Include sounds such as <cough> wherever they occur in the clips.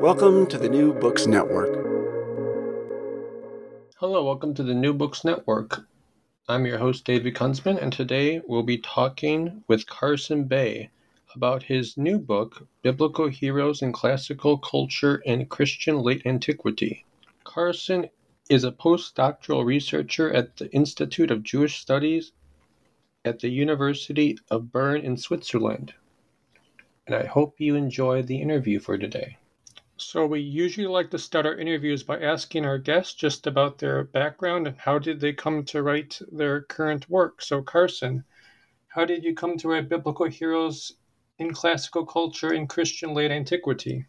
Welcome to the New Books Network. Hello, welcome to the New Books Network. I'm your host, David Kunzman, and today we'll be talking with Carson Bay about his new book, Biblical Heroes in Classical Culture and Christian Late Antiquity. Carson is a postdoctoral researcher at the Institute of Jewish Studies at the University of Bern in Switzerland. And I hope you enjoy the interview for today. So, we usually like to start our interviews by asking our guests just about their background and how did they come to write their current work. So, Carson, how did you come to write Biblical Heroes in Classical Culture in Christian Late Antiquity?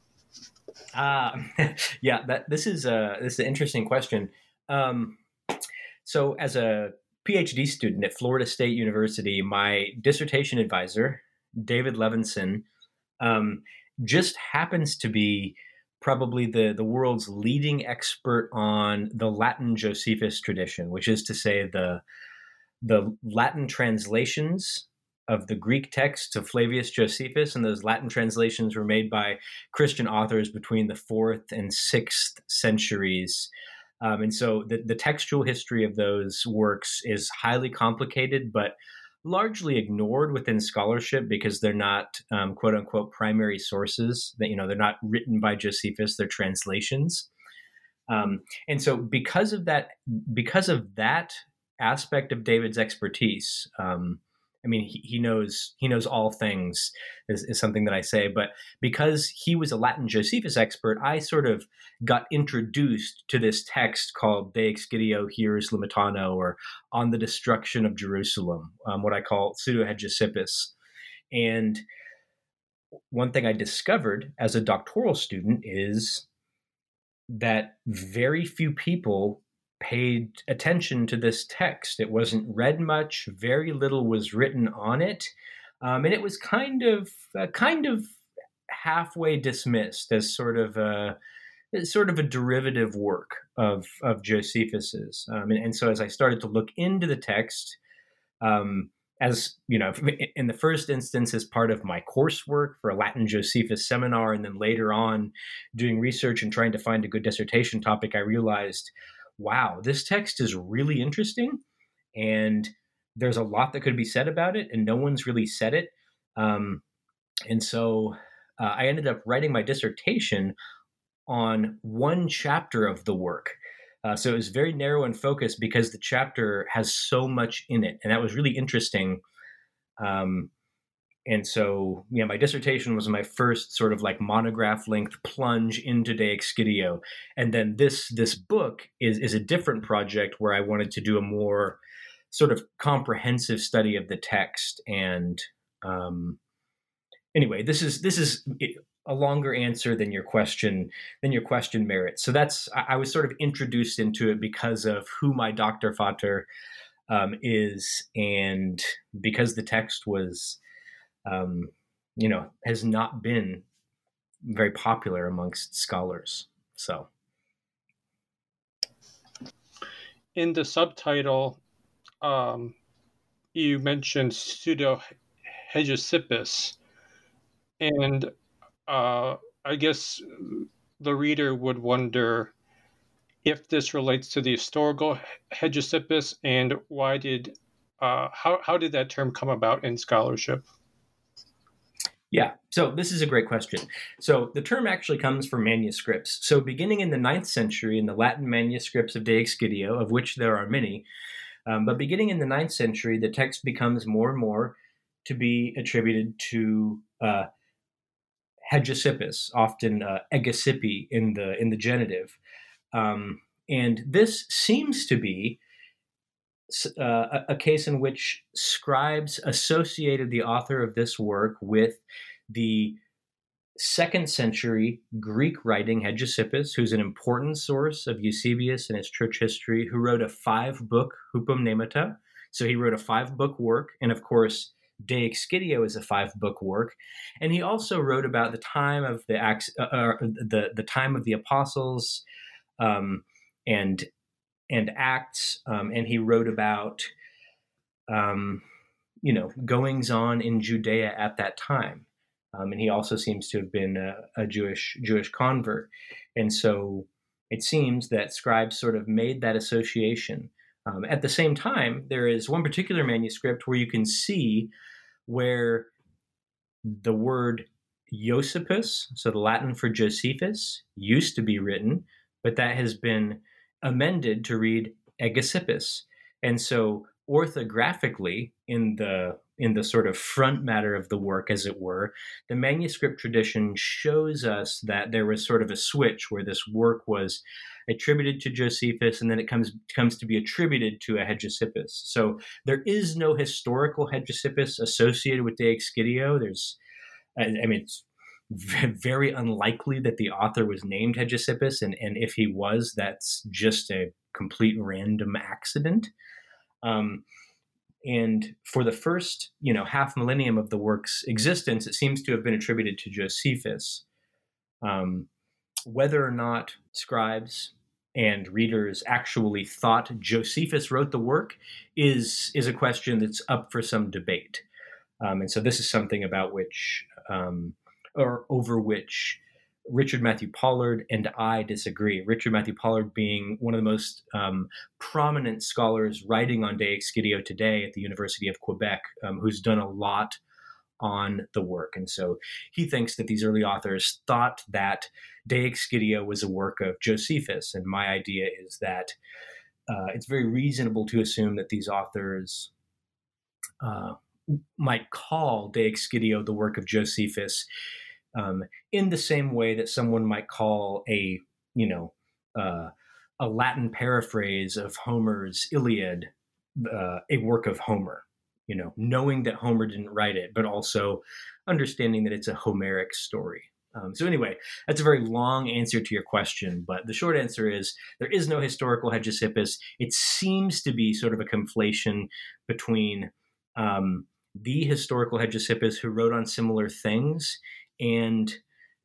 Uh, <laughs> yeah, that this is a this is an interesting question. Um, so, as a PhD student at Florida State University, my dissertation advisor, David Levenson, um, just happens to be probably the, the world's leading expert on the Latin Josephus tradition, which is to say the the Latin translations of the Greek texts of Flavius Josephus, and those Latin translations were made by Christian authors between the fourth and sixth centuries. Um, and so the, the textual history of those works is highly complicated, but largely ignored within scholarship because they're not um, quote unquote primary sources that you know they're not written by josephus they're translations. Um, and so because of that because of that aspect of david's expertise um, I mean, he, he knows he knows all things is, is something that I say. But because he was a Latin Josephus expert, I sort of got introduced to this text called De Excidio Hierosolymitano, or On the Destruction of Jerusalem, um, what I call Pseudo Hegesippus. And one thing I discovered as a doctoral student is that very few people paid attention to this text. It wasn't read much, very little was written on it, um, and it was kind of uh, kind of halfway dismissed as sort of a sort of a derivative work of of Josephus's. Um, and, and, so as I started to look into the text, um, as you know, in the first instance, as part of my coursework for a Latin Josephus seminar, and then later on doing research and trying to find a good dissertation topic, I realized wow, this text is really interesting, and there's a lot that could be said about it, and no one's really said it. Um, and so uh, I ended up writing my dissertation on one chapter of the work. Uh, so it was very narrow and focused because the chapter has so much in it, and that was really interesting. Um, and so yeah my dissertation was my first sort of like monograph length plunge into de excidio and then this this book is is a different project where i wanted to do a more sort of comprehensive study of the text and um anyway this is this is a longer answer than your question than your question merits. So that's i, I was sort of introduced into it because of who my Doktorvater um, is and because the text was um, you know, has not been very popular amongst scholars. So, in the subtitle, um, you mentioned pseudo Hegesippus, and uh, I guess the reader would wonder if this relates to the historical Hegesippus and why did uh, how how did that term come about in scholarship? Yeah, so this is a great question. So the term actually comes from manuscripts. So beginning in the ninth century, in the Latin manuscripts of De Excidio, of which there are many, um, but beginning in the ninth century, the text becomes more and more to be attributed to uh, Hegesippus, often uh, in the in the genitive, um, and this seems to be uh, a, case in which scribes associated the author of this work with the second century Greek writing Hegesippus, who's an important source of Eusebius and his church history, who wrote a five book Hypomnemata. So he wrote a five book work, and of course, De Excidio is a five book work, and he also wrote about the time of the uh, uh, the the time of the apostles, um, and and Acts, um, and he wrote about, um, you know, goings on in Judea at that time. Um, and he also seems to have been a, a, Jewish Jewish convert, and so it seems that scribes sort of made that association. Um, at the same time, there is one particular manuscript where you can see where the word Josephus, so the Latin for Josephus, used to be written, but that has been amended to read Egesippus. And so orthographically in the in the sort of front matter of the work as it were the manuscript tradition shows us that there was sort of a switch where this work was attributed to josephus and then it comes comes to be attributed to a hegesippus so there is no historical hegesippus associated with de excidio there's i mean it's very unlikely that the author was named Hegesippus, and, and if he was, that's just a complete random accident. Um, and for the first, you know, half millennium of the work's existence, it seems to have been attributed to Josephus. Um, whether or not scribes and readers actually thought Josephus wrote the work is is a question that's up for some debate. Um, and so this is something about which um, or over which Richard Matthew Pollard and I disagree. Richard Matthew Pollard being one of the most um, prominent scholars writing on De Excidio today at the University of Quebec, um, who's done a lot on the work. And so he thinks that these early authors thought that De Excidio was a work of Josephus. And my idea is that uh, it's very reasonable to assume that these authors uh, might call De Excidio the work of Josephus um, in the same way that someone might call a you know uh, a Latin paraphrase of Homer's Iliad uh, a work of Homer. You know, knowing that Homer didn't write it, but also understanding that it's a Homeric story. Um, so anyway, that's a very long answer to your question, but the short answer is there is no historical Hegesippus. It seems to be sort of a conflation between um, the historical Hegesippus who wrote on similar things and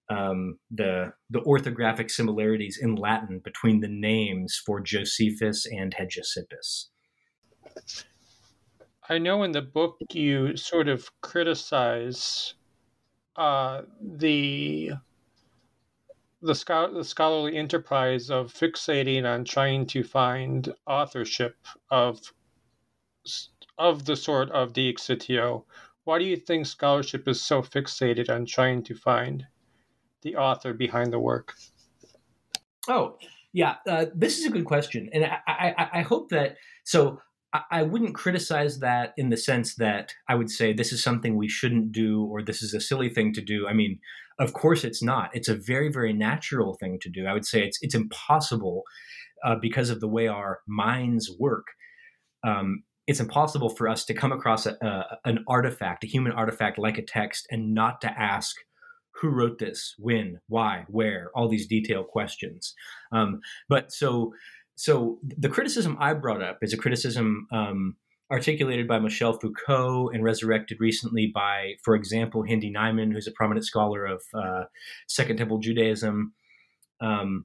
um, the the orthographic similarities in Latin between the names for Josephus and Hegesippus. I know in the book you sort of criticize uh, the the, scho- the scholarly enterprise of fixating on trying to find authorship of of the sort of Excidio why do you think scholarship is so fixated on trying to find the author behind the work? Oh, yeah, uh, this is a good question, and I, I, I hope that so. I wouldn't criticize that in the sense that I would say this is something we shouldn't do or this is a silly thing to do. I mean, of course it's not. It's a very, very natural thing to do. I would say it's it's impossible uh, because of the way our minds work. Um, it's impossible for us to come across a, a, an artifact, a human artifact like a text, and not to ask who wrote this, when, why, where, all these detailed questions. Um, but so, so the criticism I brought up is a criticism um, articulated by Michel Foucault and resurrected recently by, for example, Hindy Najman, who's a prominent scholar of uh, Second Temple Judaism. Um,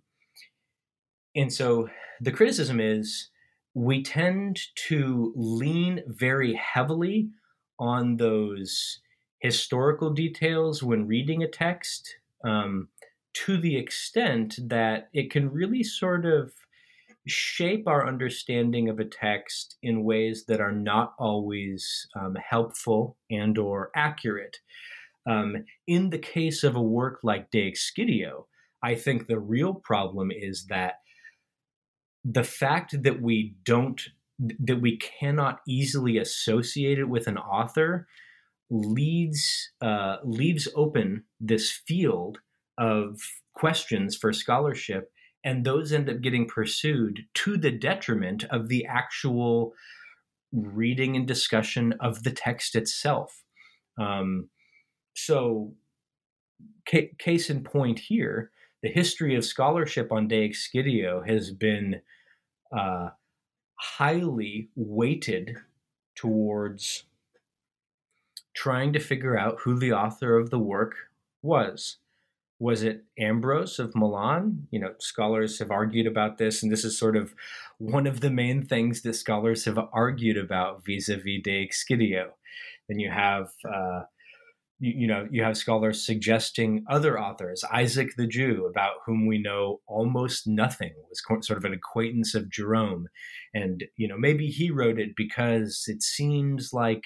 and so the criticism is we tend to lean very heavily on those historical details when reading a text um, to the extent that it can really sort of shape our understanding of a text in ways that are not always um, helpful and or accurate. Um, in the case of a work like de excidio i think the real problem is that the fact that we don't that we cannot easily associate it with an author leads uh, leaves open this field of questions for scholarship and those end up getting pursued to the detriment of the actual reading and discussion of the text itself. Um, so, ca- case in point here, the history of scholarship on De Excidio has been uh, highly weighted towards trying to figure out who the author of the work was was it Ambrose of Milan? You know, scholars have argued about this, and this is sort of one of the main things that scholars have argued about vis-a-vis De Excidio. Then you have, uh, you, you, know, you have scholars suggesting other authors, Isaac the Jew, about whom we know almost nothing, was sort of an acquaintance of Jerome, and you know, maybe he wrote it because it seems like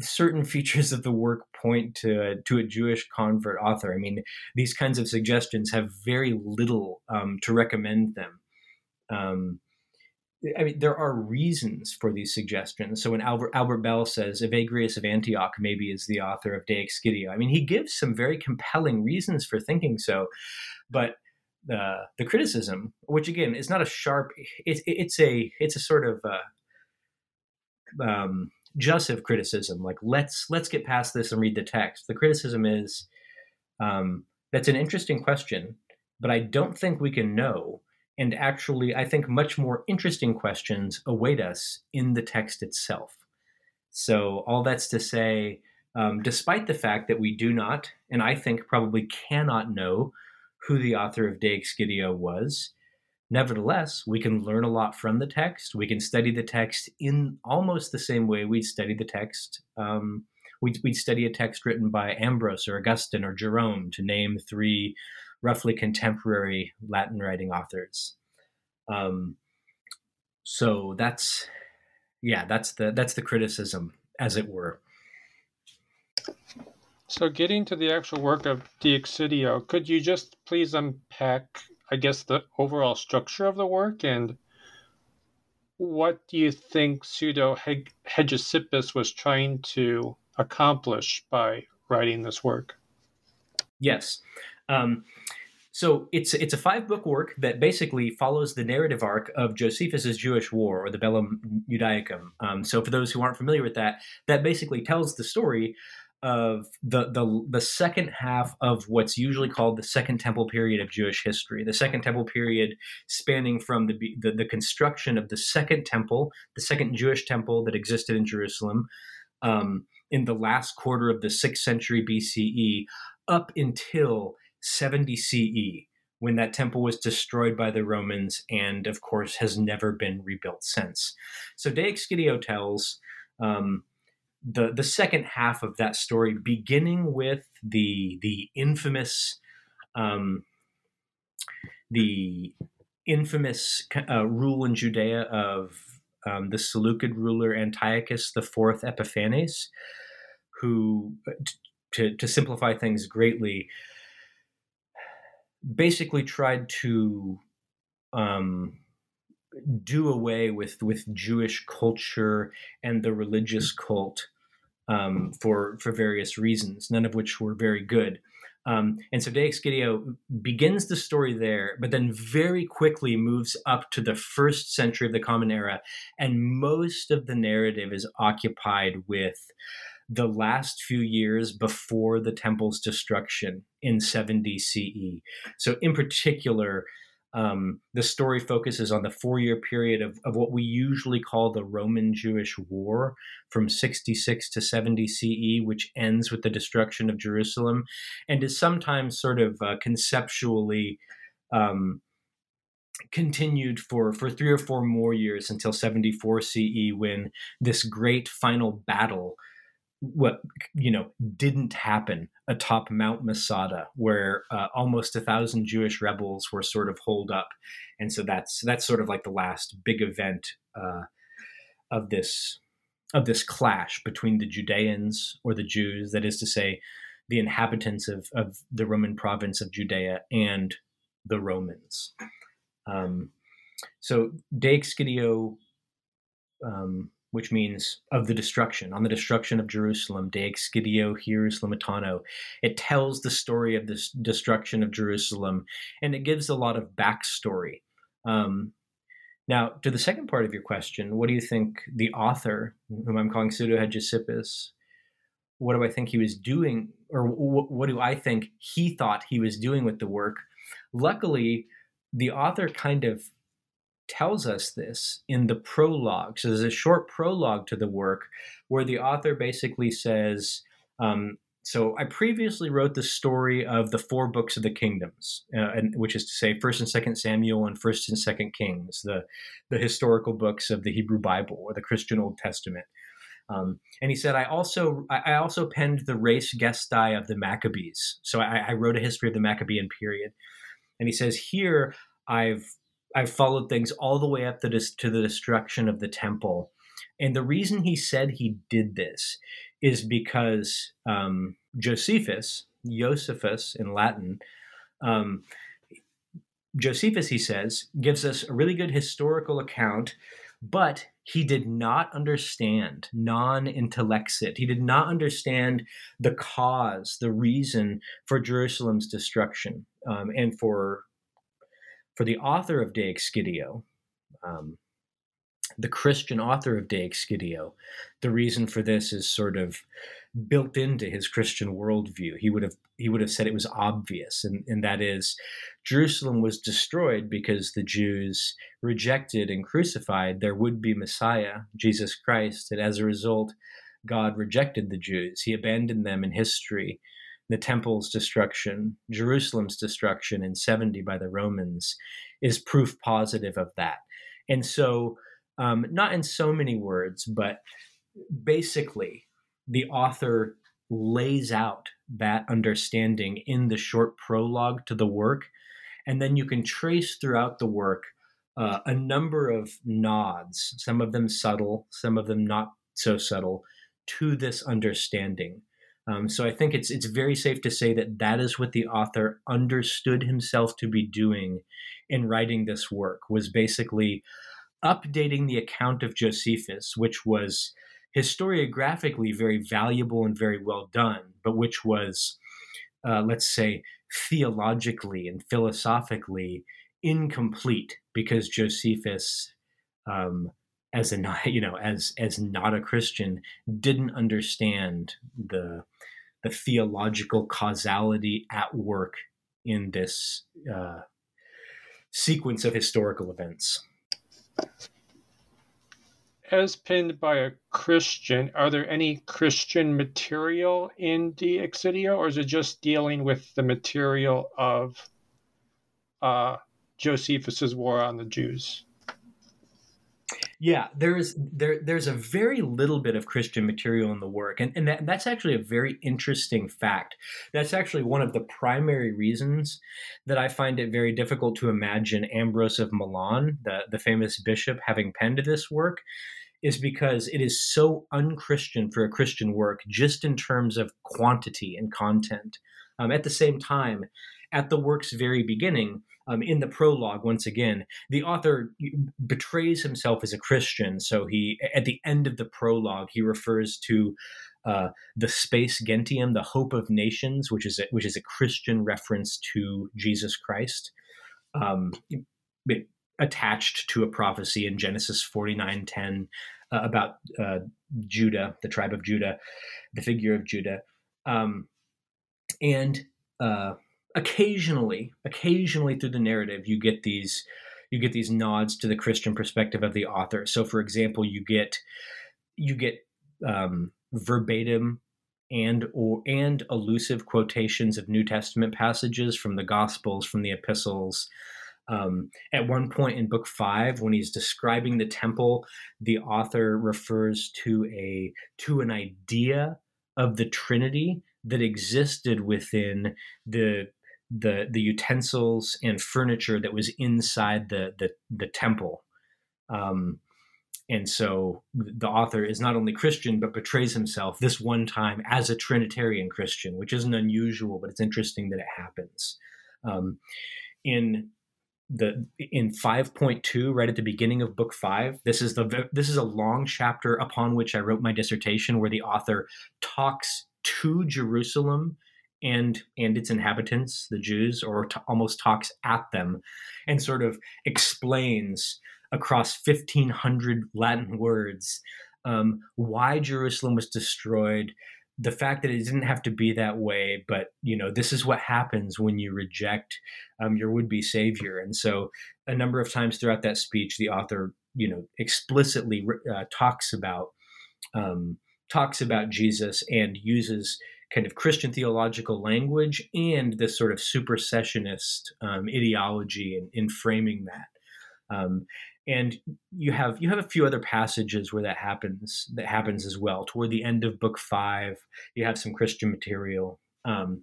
certain <laughs> features of the work point to to a Jewish convert author. I mean, these kinds of suggestions have very little um, to recommend them. Um, I mean, there are reasons for these suggestions. So when Albert, Albert Bell says Evagrius of Antioch maybe is the author of De Excidio, I mean, he gives some very compelling reasons for thinking so. But the the criticism, which again is not a sharp, it's it's a it's a sort of uh, um, just of criticism like let's let's get past this and read the text the criticism is um, that's an interesting question but i don't think we can know and actually i think much more interesting questions await us in the text itself so all that's to say um, despite the fact that we do not and i think probably cannot know who the author of de excidio was Nevertheless, we can learn a lot from the text. We can study the text in almost the same way we'd study the text. Um, we'd, we'd study a text written by Ambrose or Augustine or Jerome, to name three roughly contemporary Latin writing authors. Um, so that's, yeah, that's the that's the criticism, as it were. So, getting to the actual work of De Excidio, could you just please unpack I guess, the overall structure of the work and what do you think pseudo Hegesippus was trying to accomplish by writing this work? Yes. Um, so it's it's a five book work that basically follows the narrative arc of Josephus's Jewish War or the Bellum Judaicum. Um, so for those who aren't familiar with that, that basically tells the story of the, the the second half of what's usually called the Second Temple period of Jewish history. The Second Temple period spanning from the, the, the construction of the Second Temple, the second Jewish temple that existed in Jerusalem, um, in the last quarter of the sixth century BCE, up until 70 CE, when that temple was destroyed by the Romans and, of course, has never been rebuilt since. So De Excidio tells. Um, the the second half of that story, beginning with the the infamous um, the infamous uh, rule in Judea of um, the Seleucid ruler Antiochus IV Epiphanes, who, to, to simplify things greatly, basically tried to um, do away with with Jewish culture and the religious cult um, for for various reasons, none of which were very good. Um, and so De Excidio begins the story there, but then very quickly moves up to the first century of the Common Era, and most of the narrative is occupied with the last few years before the temple's destruction in 70 CE. So, in particular, Um, the story focuses on the four year period of, of what we usually call the Roman Jewish War from 66 to 70 CE, which ends with the destruction of Jerusalem and is sometimes sort of uh, conceptually um, continued for, for three or four more years until 74 CE when this great final battle what you know didn't happen atop Mount Masada, where uh, almost a thousand Jewish rebels were sort of holed up, and so that's that's sort of like the last big event uh, of this of this clash between the Judeans or the Jews, that is to say, the inhabitants of, of the Roman province of Judea and the Romans. Um, so De Excidio um, which means of the destruction, on the destruction of Jerusalem, De excidio Hierosolymitano. It tells the story of this destruction of Jerusalem, and it gives a lot of backstory. Um, now, to the second part of your question, what do you think the author, whom I'm calling Pseudo Hegesippus, what do I think he was doing, or what do I think he thought he was doing with the work? Luckily, the author kind of tells us this in the prologue. So there's a short prologue to the work where the author basically says, um, so I previously wrote the story of the four books of the kingdoms, uh, and, which is to say, First and Second Samuel and First and Second Kings, the the historical books of the Hebrew Bible or the Christian Old Testament. Um, and he said, I also I also penned the res gestae of the Maccabees. So I, I wrote a history of the Maccabean period. And he says, here I've I've followed things all the way up to, this, to the destruction of the temple. And the reason he said he did this is because um, Josephus, Josephus in Latin, um, Josephus, he says, gives us a really good historical account, but he did not understand non intellexit. He did not understand the cause, the reason for Jerusalem's destruction um, and for for the author of De Excidio, um, the Christian author of De Excidio, the reason for this is sort of built into his Christian worldview. He would have he would have said it was obvious, and, and that is Jerusalem was destroyed because the Jews rejected and crucified their would-be Messiah, Jesus Christ, and as a result, God rejected the Jews. He abandoned them in history the temple's destruction, Jerusalem's destruction in 70 by the Romans, is proof positive of that. And so, um, not in so many words, but basically, the author lays out that understanding in the short prologue to the work. And then you can trace throughout the work uh, a number of nods, some of them subtle, some of them not so subtle, to this understanding. Um, so I think it's it's very safe to say that that is what the author understood himself to be doing in writing this work was basically updating the account of Josephus, which was historiographically very valuable and very well done, but which was, uh, let's say, theologically and philosophically incomplete because Josephus um, as a <laughs> you know as as not a Christian didn't understand the the theological causality at work in this uh, sequence of historical events. As penned by a Christian, are there any Christian material in De Excidio, or is it just dealing with the material of uh, Josephus's war on the Jews? Yeah, there's there there's a very little bit of Christian material in the work, and and that, that's actually a very interesting fact. That's actually one of the primary reasons that I find it very difficult to imagine Ambrose of Milan, the the famous bishop, having penned this work, is because it is so unchristian for a Christian work, just in terms of quantity and content. Um, at the same time, at the work's very beginning um, in the prologue, once again, the author betrays himself as a Christian. So he, at the end of the prologue, he refers to uh, the Spes Gentium, the hope of nations, which is a, which is a Christian reference to Jesus Christ, um, attached to a prophecy in Genesis forty nine ten uh, about uh, Judah, the tribe of Judah, the figure of Judah, um, and uh, occasionally, occasionally through the narrative, you get these you get these nods to the Christian perspective of the author. So, for example, you get you get um, verbatim and or and elusive quotations of New Testament passages from the Gospels, from the epistles. Um, at one point in book five, when he's describing the temple, the author refers to a to an idea of the Trinity that existed within the the the utensils and furniture that was inside the the, the temple. Um, and so the author is not only Christian, but portrays himself this one time as a Trinitarian Christian, which isn't unusual, but it's interesting that it happens. Um, in the in 5.2 right at the beginning of book 5 this is the this is a long chapter upon which i wrote my dissertation where the author talks to jerusalem and and its inhabitants the jews or almost talks at them and sort of explains across 1500 Latin words um, why Jerusalem was destroyed, the fact that it didn't have to be that way, but you know this is what happens when you reject um, your would-be savior. And so, a number of times throughout that speech, the author, you know, explicitly uh, talks about um, talks about Jesus and uses kind of Christian theological language and this sort of supersessionist um, ideology in, in framing that. Um, and you have you have a few other passages where that happens that happens as well toward the end of book five you have some christian material um,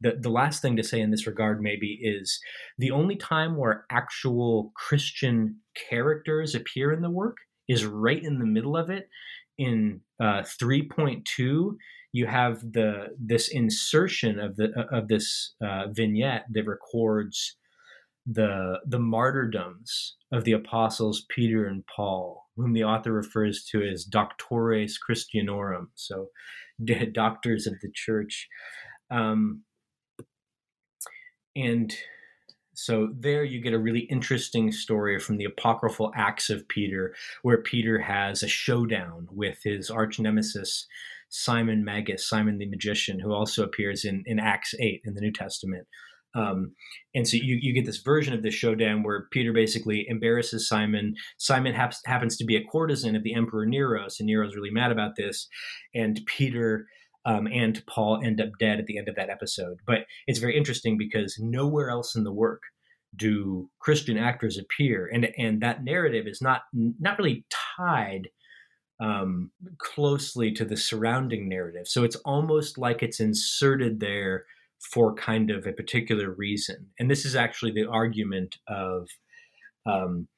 the, the last thing to say in this regard maybe is the only time where actual christian characters appear in the work is right in the middle of it in uh, 3.2 you have the this insertion of the of this uh, vignette that records the the martyrdoms of the apostles Peter and Paul, whom the author refers to as doctores Christianorum, so <laughs> doctors of the church. Um, and so there you get a really interesting story from the apocryphal Acts of Peter, where Peter has a showdown with his arch nemesis, Simon Magus, Simon the magician, who also appears in, in Acts 8 in the New Testament. Um, and so you, you get this version of this showdown where Peter basically embarrasses Simon. Simon haps, happens to be a courtesan of the Emperor Nero, so Nero's really mad about this. And Peter um, and Paul end up dead at the end of that episode. But it's very interesting because nowhere else in the work do Christian actors appear, and and that narrative is not not really tied um, closely to the surrounding narrative. So it's almost like it's inserted there for kind of a particular reason. And this is actually the argument of um,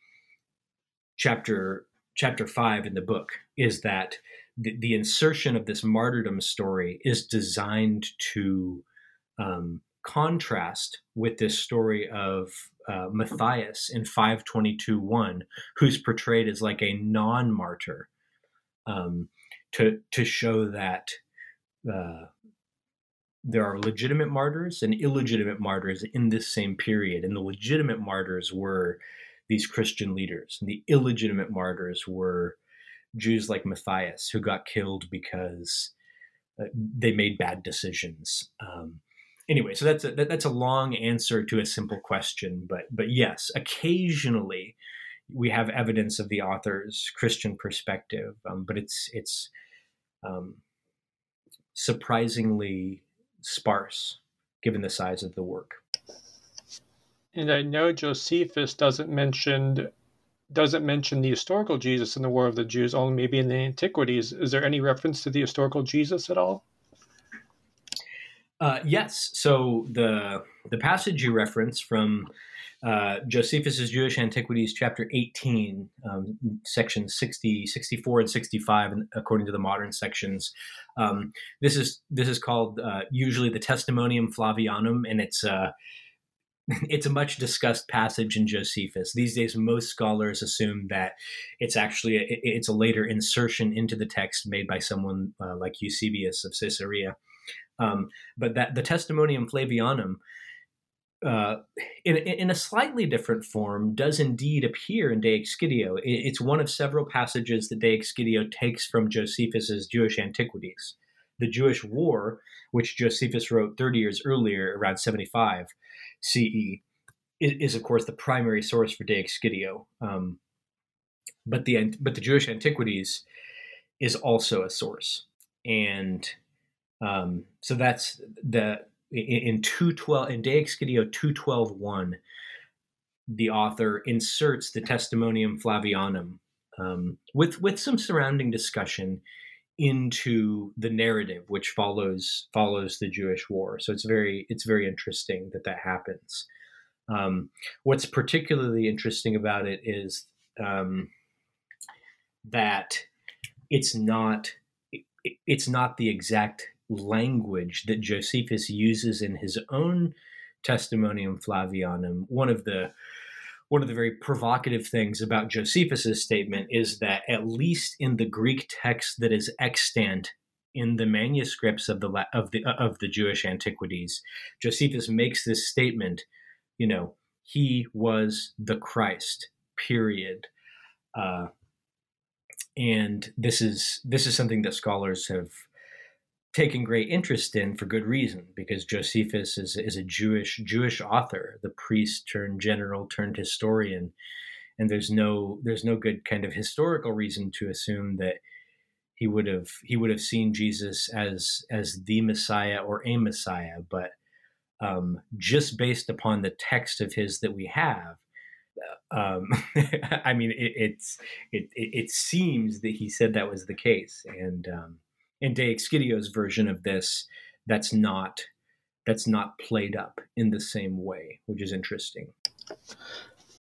chapter chapter five in the book is that the, the, insertion of this martyrdom story is designed to um, contrast with this story of uh, Matthias in 522.1, who's portrayed as like a non-martyr, um, to to show that uh, there are legitimate martyrs and illegitimate martyrs in this same period. And the legitimate martyrs were these Christian leaders, and the illegitimate martyrs were Jews like Matthias, who got killed because uh, they made bad decisions. Um, anyway, so that's a, that, that's a long answer to a simple question, but but yes, occasionally we have evidence of the author's Christian perspective, um, but it's it's um, surprisingly sparse given the size of the work. And I know Josephus doesn't mention doesn't mention the historical Jesus in the War of the Jews, only maybe in the Antiquities. Is there any reference to the historical Jesus at all? Uh, yes. So the the passage you reference from uh, Josephus's Jewish Antiquities, chapter 18, um, sections 60, 64, and 65, according to the modern sections. Um, this is this is called uh, usually the Testimonium Flavianum, and it's uh, <laughs> it's a much discussed passage in Josephus. These days, most scholars assume that it's actually a, it's a later insertion into the text made by someone uh, like Eusebius of Caesarea. Um, but that the Testimonium Flavianum uh, in, in, a slightly different form, does indeed appear in De Excidio. It's one of several passages that De Excidio takes from Josephus's Jewish Antiquities. the Jewish War, which Josephus wrote 30 years earlier, around 75 CE, is, of course the primary source for De Excidio. Um, but the but the Jewish Antiquities is also a source, and um, so that's the in, two twelve in De Excidio two twelve one. The author inserts the Testimonium Flavianum um, with with some surrounding discussion into the narrative which follows follows the Jewish war. So it's very it's very interesting that that happens. Um, what's particularly interesting about it is um, that it's not it's not the exact language that Josephus uses in his own Testimonium Flavianum. One of the one of the very provocative things about Josephus's statement is that at least in the Greek text that is extant in the manuscripts of the of the of the Jewish antiquities, Josephus makes this statement. You know, he was the Christ. Period. Uh, and this is this is something that scholars have taken great interest in for good reason because Josephus is, is a Jewish Jewish author, the priest turned general turned historian, and there's no there's no good kind of historical reason to assume that he would have he would have seen Jesus as as the Messiah or a Messiah, but um, just based upon the text of his that we have, um, <laughs> I mean, it, it's it, it, it seems that he said that was the case, and um, in De Excidio's version of this, that's not that's not played up in the same way, which is interesting.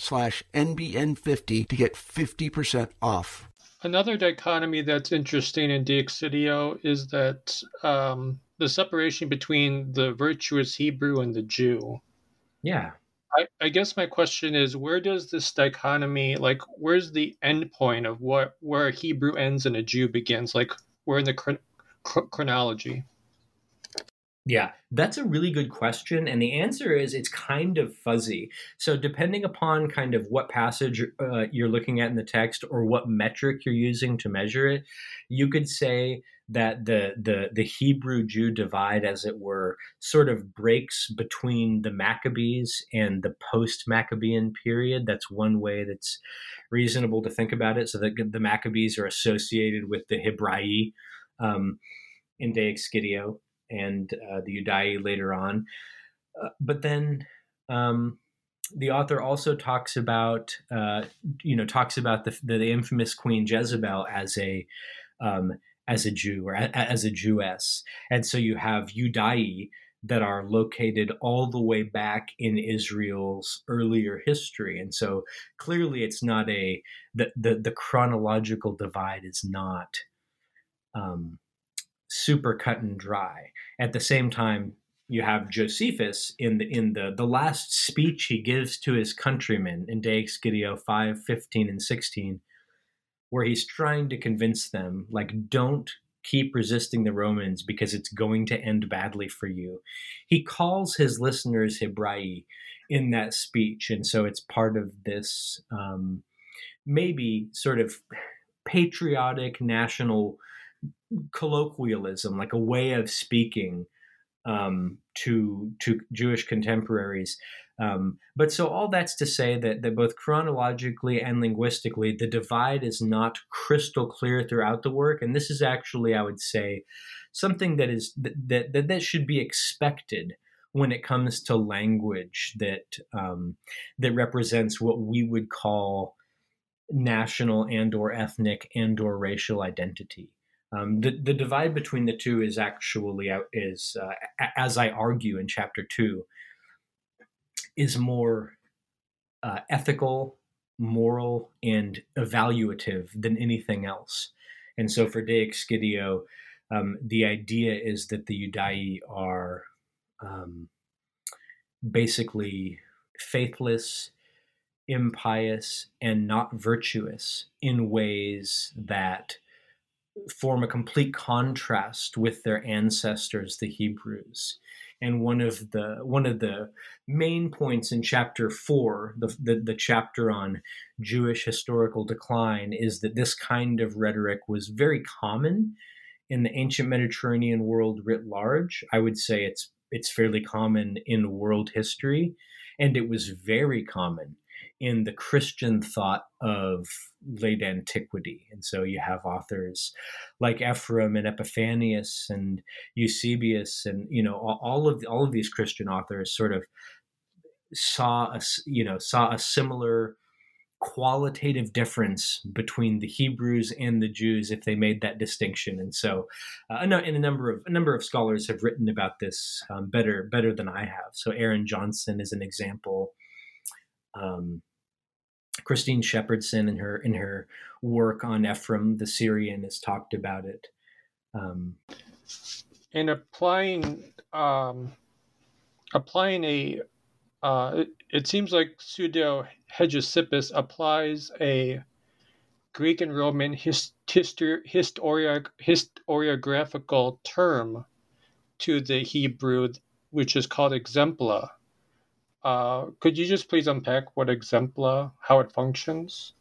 slash NBN50 to get 50% off. Another dichotomy that's interesting in De Excidio is that um, the separation between the virtuous Hebrew and the Jew. Yeah. I, I, guess my question is where does this dichotomy like where's the end point of what where a Hebrew ends and a Jew begins like where in the chron- chronology yeah, that's a really good question. And the answer is it's kind of fuzzy. So, depending upon kind of what passage uh, you're looking at in the text or what metric you're using to measure it, you could say that the, the, the Hebrew Jew divide, as it were, sort of breaks between the Maccabees and the post Maccabean period. That's one way that's reasonable to think about it. So, that the Maccabees are associated with the Hebraei um, in De Excidio and uh, the Iudaei later on. Uh, but then um, the author also talks about, uh, you know, talks about the, the, infamous Queen Jezebel as a um, as a Jew or a, as a Jewess, and so you have Iudaei that are located all the way back in Israel's earlier history, and so clearly it's not a the the, the chronological divide is not. Um, super cut and dry. At the same time, you have Josephus in the in the the last speech he gives to his countrymen in De Excidio 5, 15, and 16, where he's trying to convince them, like, don't keep resisting the Romans because it's going to end badly for you. He calls his listeners Hebraei in that speech, and so it's part of this um, maybe sort of patriotic national colloquialism, like a way of speaking um, to to Jewish contemporaries. Um, but so all that's to say that, that both chronologically and linguistically, the divide is not crystal clear throughout the work. And this is actually, I would say, something that is that that, that should be expected when it comes to language that um, that represents what we would call national and or ethnic and or racial identity. Um, the, the divide between the two is actually is uh, as I argue in chapter two is more uh, ethical, moral, and evaluative than anything else. And so for De Excidio, um, the idea is that the Judai are um, basically faithless, impious, and not virtuous in ways that form a complete contrast with their ancestors, the Hebrews. And one of the one of the main points in chapter four, the, the, the chapter on Jewish historical decline, is that this kind of rhetoric was very common in the ancient Mediterranean world writ large. I would say it's it's fairly common in world history, and it was very common in the Christian thought of late antiquity. And so you have authors like Ephraim and Epiphanius and Eusebius, and you know all of all of these Christian authors sort of saw a you know saw a similar qualitative difference between the Hebrews and the Jews if they made that distinction. And so, uh, and a number of a number of scholars have written about this um, better better than I have. So, Aaron Johnson is an example. Um, Christine Shepardson in her in her work on Ephraim the Syrian has talked about it. Um, in applying um, applying a uh, it, it, seems like Pseudo Hegesippus applies a Greek and Roman hist- histori- historia- historiographical term to the Hebrew, which is called exempla. Uh, could you just please unpack what exempla, how it functions?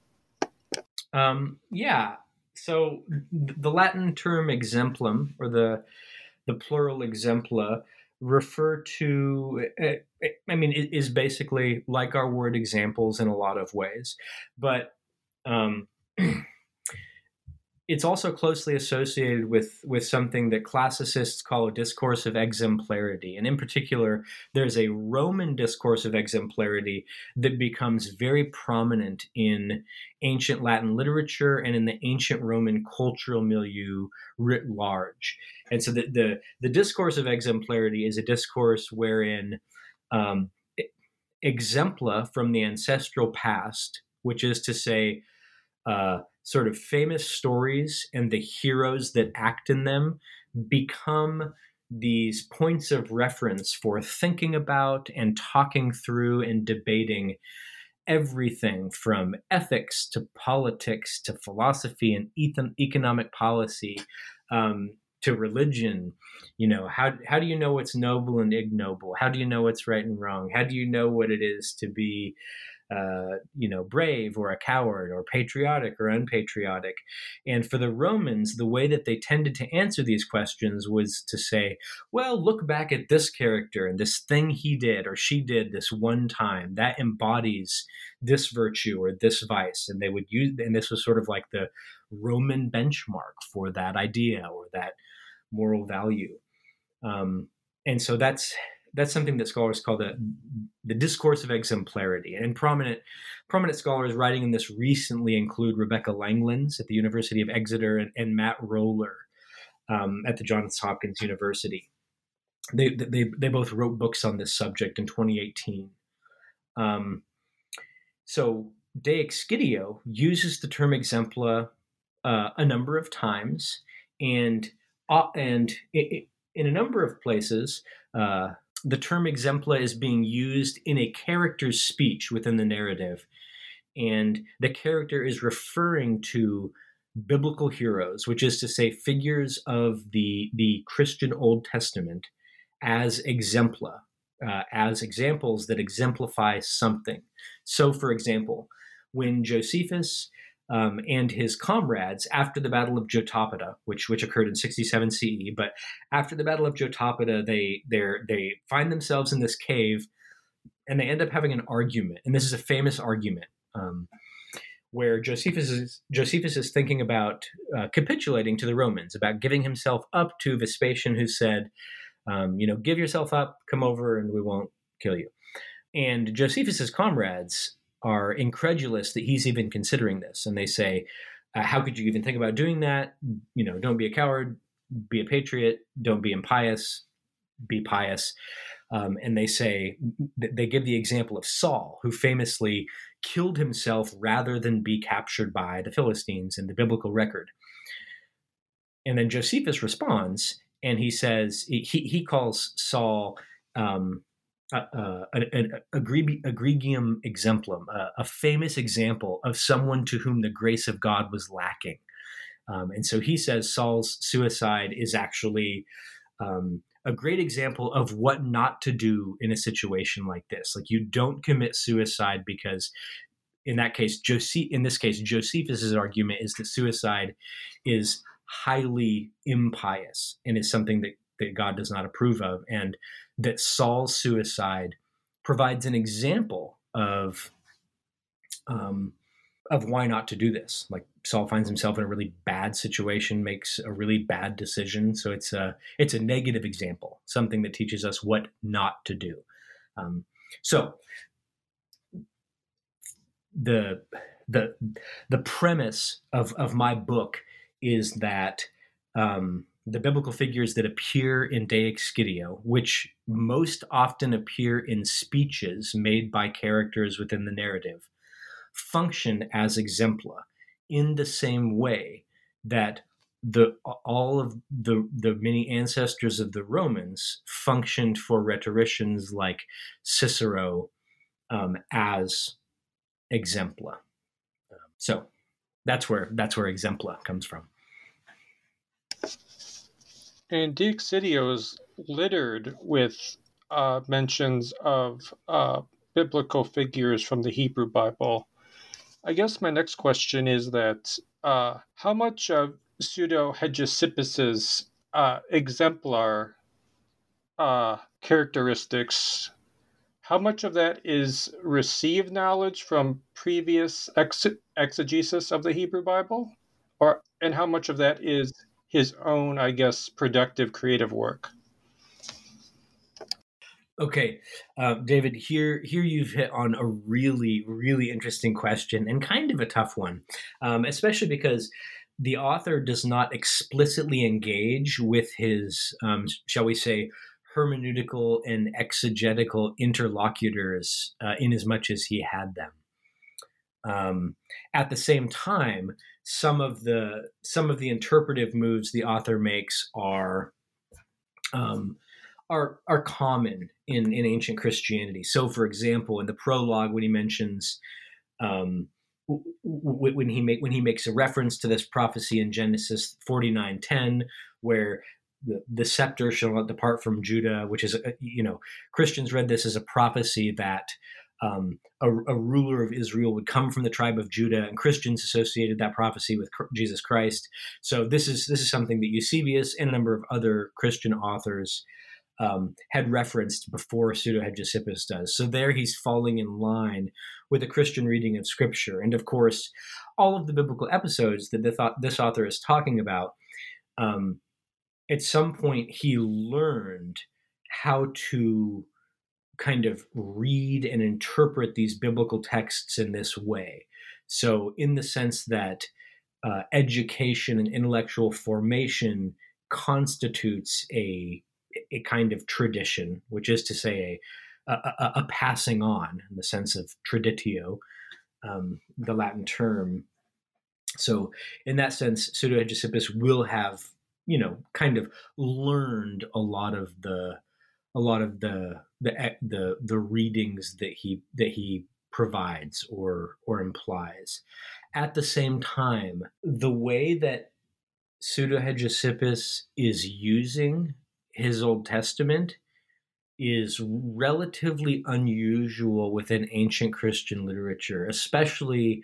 Um, yeah. So the Latin term exemplum, or the the plural exempla, refer to eh, eh, i mean it is basically like our word examples in a lot of ways but um, <clears throat> it's also closely associated with with something that classicists call a discourse of exemplarity. And in particular there's a roman discourse of exemplarity that becomes very prominent in ancient latin literature and in the ancient roman cultural milieu writ large. And so the the, the discourse of exemplarity is a discourse wherein um, exempla from the ancestral past which is to say uh, sort of famous stories and the heroes that act in them become these points of reference for thinking about and talking through and debating everything from ethics to politics to philosophy and economic policy um, to religion. You know how, how do you know what's noble and ignoble? How do you know what's right and wrong? How do you know what it is to be uh, you know, brave or a coward or patriotic or unpatriotic. And for the Romans, the way that they tended to answer these questions was to say, well, look back at this character and this thing he did or she did this one time that embodies this virtue or this vice. And they would use, and this was sort of like the Roman benchmark for that idea or that moral value. Um, and so that's that's something that scholars call the the discourse of exemplarity. And prominent prominent scholars writing in this recently include Rebecca Langlands at the University of Exeter and, and Matt Roller um, at the Johns Hopkins University. They, they they both wrote books on this subject in 2018. Um, so De Excidio uses the term exempla uh, a number of times, and uh, and it, in a number of places, uh, the term exempla is being used in a character's speech within the narrative. And the character is referring to biblical heroes, which is to say, figures of the, the Christian Old Testament as exempla, uh, as examples that exemplify something. So, for example, when Josephus um, and his comrades after the Battle of Jotapata, which which occurred in 67 CE. But after the Battle of Jotapata, they they they find themselves in this cave, and they end up having an argument. And this is a famous argument um, where Josephus is, Josephus is thinking about uh, capitulating to the Romans, about giving himself up to Vespasian, who said, um, you know, give yourself up, come over, and we won't kill you. And Josephus's comrades are incredulous that he's even considering this, and they say, uh, "How could you even think about doing that? You know, don't be a coward, be a patriot, don't be impious, be pious." Um, and they say they give the example of Saul, who famously killed himself rather than be captured by the Philistines in the biblical record. And then Josephus responds, and he says he he calls Saul um, uh, an, egregium exemplum, uh, a famous example of someone to whom the grace of God was lacking. Um, and so he says Saul's suicide is actually um, a great example of what not to do in a situation like this. Like you don't commit suicide because, in that case, Joseph, in this case, Josephus's argument is that suicide is highly impious and is something that, that God does not approve of, and that Saul's suicide provides an example of um, of why not to do this. Like Saul finds himself in a really bad situation, makes a really bad decision. So it's a it's a negative example, something that teaches us what not to do. Um, so the the the premise of of my book is that um, the biblical figures that appear in De Excidio, which most often appear in speeches made by characters within the narrative, function as exempla in the same way that the all of the the many ancestors of the Romans functioned for rhetoricians like Cicero um, as exempla. So that's where that's where exempla comes from. And De Excidio is littered with uh, mentions of uh, biblical figures from the Hebrew Bible. I guess my next question is that uh, how much of Pseudo Hegesippus's uh, exemplar uh, characteristics, how much of that is received knowledge from previous ex- exegesis of the Hebrew Bible, or and how much of that is his own, I guess, productive creative work? Okay, uh, David. Here, here you've hit on a really, really interesting question and kind of a tough one, um, especially because the author does not explicitly engage with his, um, shall we say, hermeneutical and exegetical interlocutors uh, in as much as he had them. Um, at the same time, some of the some of the interpretive moves the author makes are um, are are common in in ancient Christianity. So, for example, in the prologue, when he mentions um, when he make when he makes a reference to this prophecy in Genesis forty nine ten, where the, the scepter shall not depart from Judah, which is you know Christians read this as a prophecy that um, a, a, ruler of Israel would come from the tribe of Judah, and Christians associated that prophecy with Jesus Christ. So this is this is something that Eusebius and a number of other Christian authors um, had referenced before Pseudo Hegesippus does. So there he's falling in line with a Christian reading of Scripture. And of course, all of the biblical episodes that this author is talking about, um, at some point he learned how to kind of read and interpret these biblical texts in this way. So, in the sense that uh, education and intellectual formation constitutes a a kind of tradition, which is to say a, a, a passing on in the sense of traditio, um, the Latin term. So, in that sense, Pseudo Hegesippus will have, you know, kind of learned a lot of the, a lot of the the the the readings that he that he provides or or implies. At the same time, the way that Pseudo Hegesippus is using his Old Testament is relatively unusual within ancient Christian literature, especially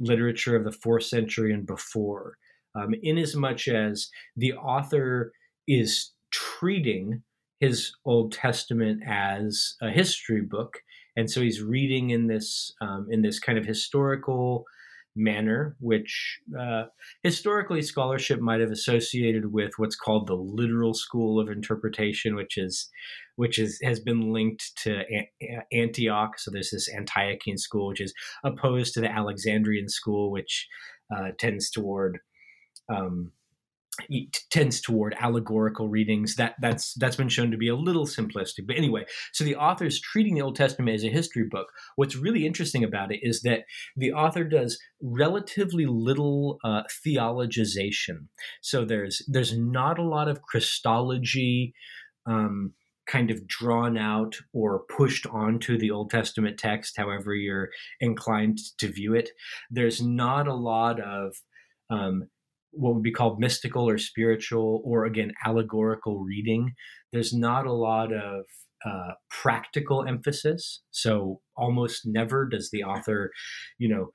literature of the fourth century and before, um, inasmuch as the author is treating his Old Testament as a history book and so he's reading in this um, in this kind of historical manner, which uh, historically scholarship might have associated with what's called the literal school of interpretation, which is which is has been linked to Antioch. So there's this Antiochian school, which is opposed to the Alexandrian school, which uh, tends toward um, tends toward allegorical readings. That that's that's been shown to be a little simplistic. But anyway so the author's treating the old testament as a history book. What's really interesting about it is that the author does relatively little uh, theologization. So there's there's not a lot of christology um, kind of drawn out or pushed onto the Old Testament text, however you're inclined to view it. There's not a lot of um, what would be called mystical or spiritual or again allegorical reading there's not a lot of uh, practical emphasis. So almost never does the author you know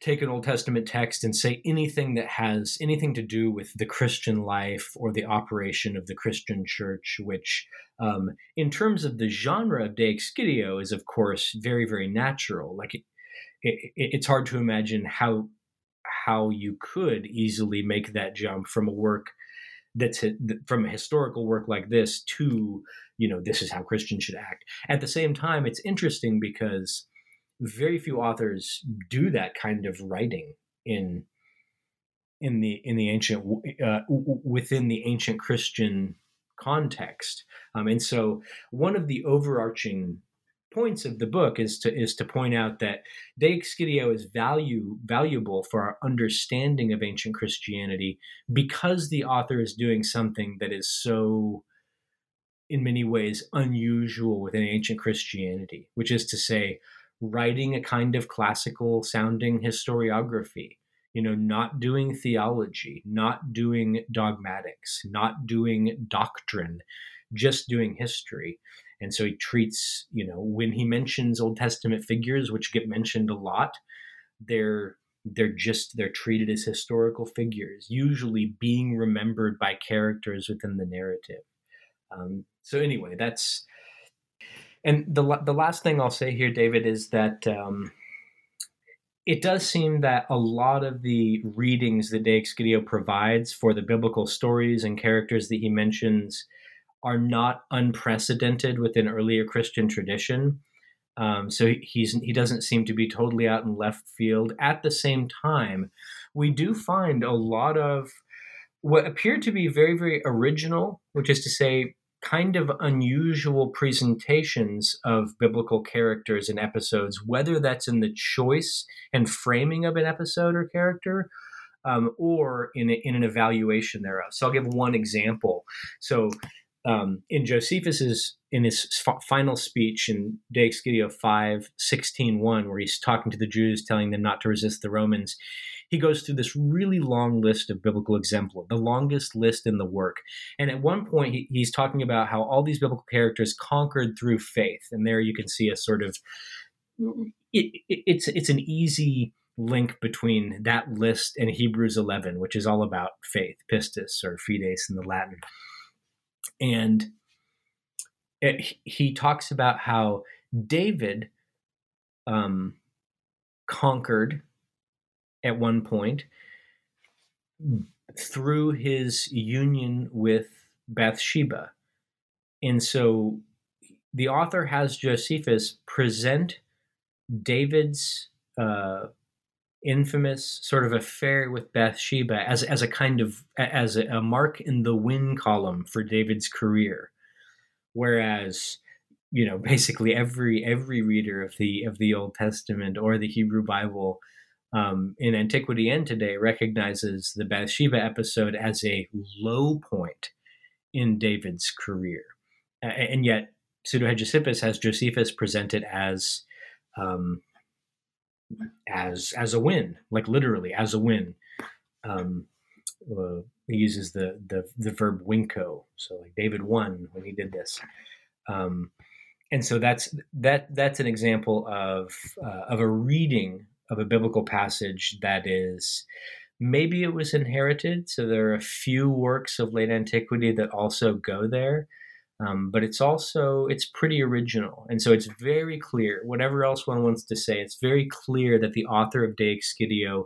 take an old testament text and say anything that has anything to do with the christian life or the operation of the christian church which um, in terms of the genre of de excidio is of course very very natural. Like it, it, it's hard to imagine how how you could easily make that jump from a work that's from a historical work like this to you know this is how christians should act. At the same time it's interesting because very few authors do that kind of writing in in the in the ancient uh, within the ancient christian context. Um, and so one of the overarching points of the book is to is to point out that De Excidio is value valuable for our understanding of ancient Christianity because the author is doing something that is so in many ways unusual within ancient Christianity, which is to say, writing a kind of classical sounding historiography, you know, not doing theology, not doing dogmatics, not doing doctrine, just doing history and so he treats you know when he mentions old testament figures which get mentioned a lot they're they're just they're treated as historical figures usually being remembered by characters within the narrative. Um, so anyway that's and the the last thing I'll say here, David, is that um, it does seem that a lot of the readings that De Excidio provides for the biblical stories and characters that he mentions are not unprecedented within earlier Christian tradition. Um, so he's he doesn't seem to be totally out in left field. At the same time, we do find a lot of what appear to be very very original, which is to say, kind of unusual presentations of biblical characters and episodes, whether that's in the choice and framing of an episode or character. Um, or in, a, in an evaluation thereof. So I'll give one example. So um, in Josephus's in his final speech in De Excidio 5, 16, 1, where he's talking to the Jews, telling them not to resist the Romans, he goes through this really long list of biblical exemplars, the longest list in the work. And at one point, he, he's talking about how all these biblical characters conquered through faith. And there you can see a sort of it, it, it's it's an easy link between that list and Hebrews 11, which is all about faith, pistis or fides in the Latin and it, he talks about how David um, conquered at one point through his union with Bathsheba. And so the author has Josephus present David's uh, infamous sort of affair with Bathsheba as as a kind of as a, mark in the win column for David's career, whereas you know basically every every reader of the of the Old Testament or the Hebrew Bible um, in antiquity and today recognizes the Bathsheba episode as a low point in David's career, and yet Pseudo Hegesippus has Josephus presented as um, as as a win, like literally as a win. Um, uh, he uses the, the the verb vinco, so like David won when he did this. Um, and so that's that that's an example of uh, of a reading of a biblical passage that is maybe it was inherited so there are a few works of late antiquity that also go there Um, but it's also it's pretty original. And so it's very clear whatever else one wants to say it's very clear that the author of de excidio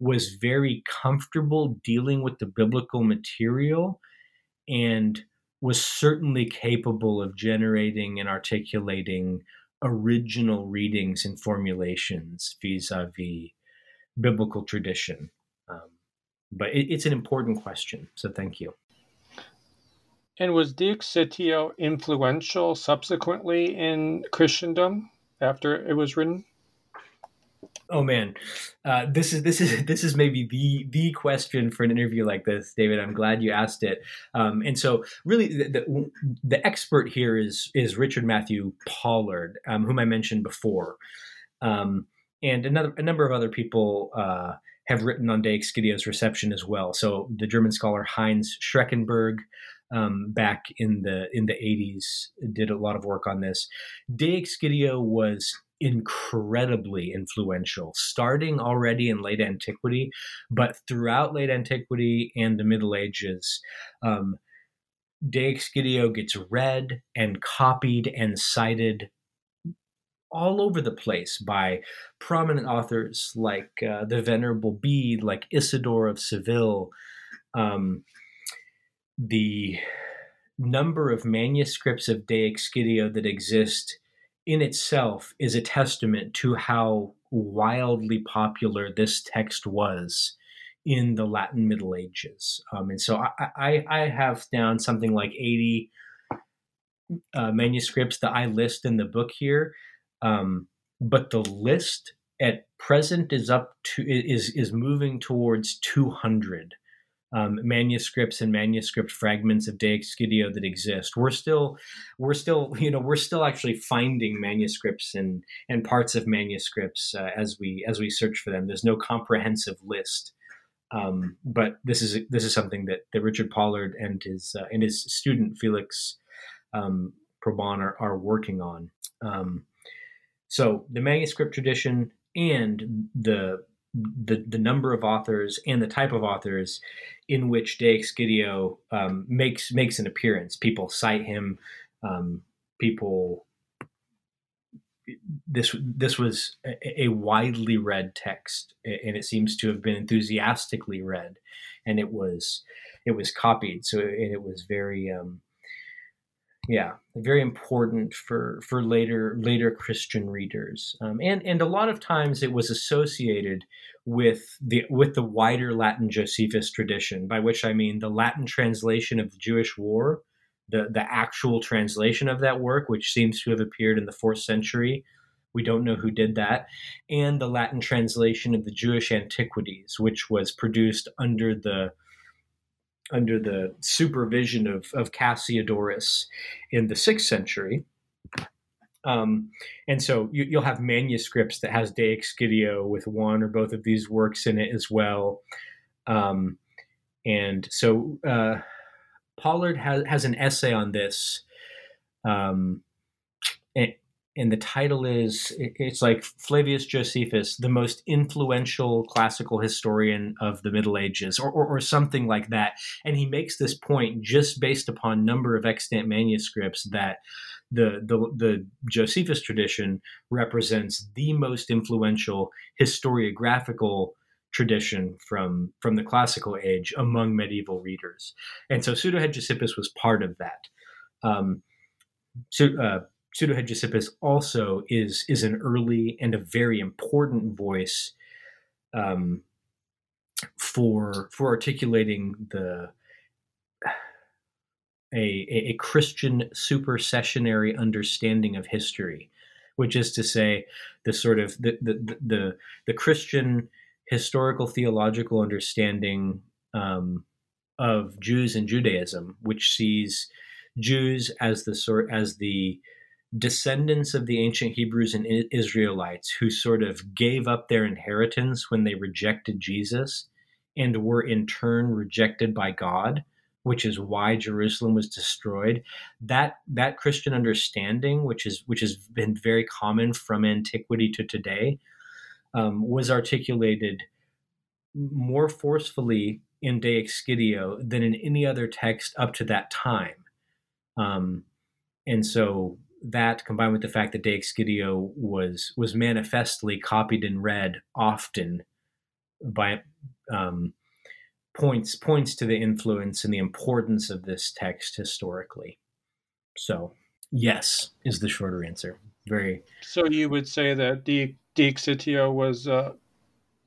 was very comfortable dealing with the biblical material and was certainly capable of generating and articulating original readings and formulations vis-a-vis biblical tradition. Um, but it, it's an important question so thank you and was De Excidio influential subsequently in Christendom after it was written? Oh man, uh, this is this is <laughs> this is maybe the the question for an interview like this, David. I'm glad you asked it. Um, and so, really, the, the, the, expert here is is Richard Matthew Pollard, um, whom I mentioned before, um, and another a number of other people uh, have written on De Excidio's reception as well. So the German scholar Heinz Schreckenberg, um, back in the in the 80s did a lot of work on this. De Excidio was incredibly influential, starting already in late antiquity, but throughout late antiquity and the Middle Ages. Um, De Excidio gets read and copied and cited all over the place by prominent authors like uh, the Venerable Bede, like Isidore of Seville. Um, the number of manuscripts of De Excidio that exist in itself is a testament to how wildly popular this text was in the Latin Middle Ages. Um, and so I, I, I, have down something like 80 uh, manuscripts that I list in the book here. Um, but the list at present is up to is is moving towards 200 um, manuscripts and manuscript fragments of De Excidio that exist. We're still, we're still, <laughs> you know, we're still actually finding manuscripts and and parts of manuscripts uh, as we as we search for them. There's no comprehensive list, um, but this is this is something that, that Richard Pollard and his uh, and his student Felix um, are, are working on. Um, so the manuscript tradition and the the, the number of authors and the type of authors in which De Excidio um, makes makes an appearance. People cite him. Um, people. This this was a, a, widely read text, and it seems to have been enthusiastically read, and it was it was copied. So and it was very um, yeah very important for for later later christian readers. Um, and and a lot of times it was associated with the with the wider latin josephus tradition by which i mean the latin translation of the jewish war the the actual translation of that work which seems to have appeared in the fourth century. We don't know who did that. And the latin translation of the jewish antiquities which was produced under the under the supervision of, of Cassiodorus in the sixth century. Um, and so you, will have manuscripts that has De Excidio with one or both of these works in it as well. Um, and so uh, Pollard has, has an essay on this. Um, and, and the title is it's like Flavius Josephus, the most influential classical historian of the Middle Ages, or, or, or, something like that. And he makes this point just based upon number of extant manuscripts that the, the, the Josephus tradition represents the most influential historiographical tradition from from the classical age among medieval readers. And so Pseudo-Hegesippus was part of that. Um, so, uh, Pseudo-Hegesippus also is is an early and a very important voice um, for for articulating the a, a Christian supersessionary understanding of history, which is to say, the sort of the the the, the Christian historical theological understanding um, of Jews and Judaism, which sees Jews as the sort as the descendants of the ancient Hebrews and Israelites who sort of gave up their inheritance when they rejected Jesus and were in turn rejected by God, which is why Jerusalem was destroyed. That that Christian understanding, which is which has been very common from antiquity to today, um, was articulated more forcefully in De Excidio than in any other text up to that time. Um, and so that combined with the fact that De Excidio was was manifestly copied and read often by um, points points to the influence and the importance of this text historically. So yes is the shorter answer. Very. So you would say that De, De Excidio was a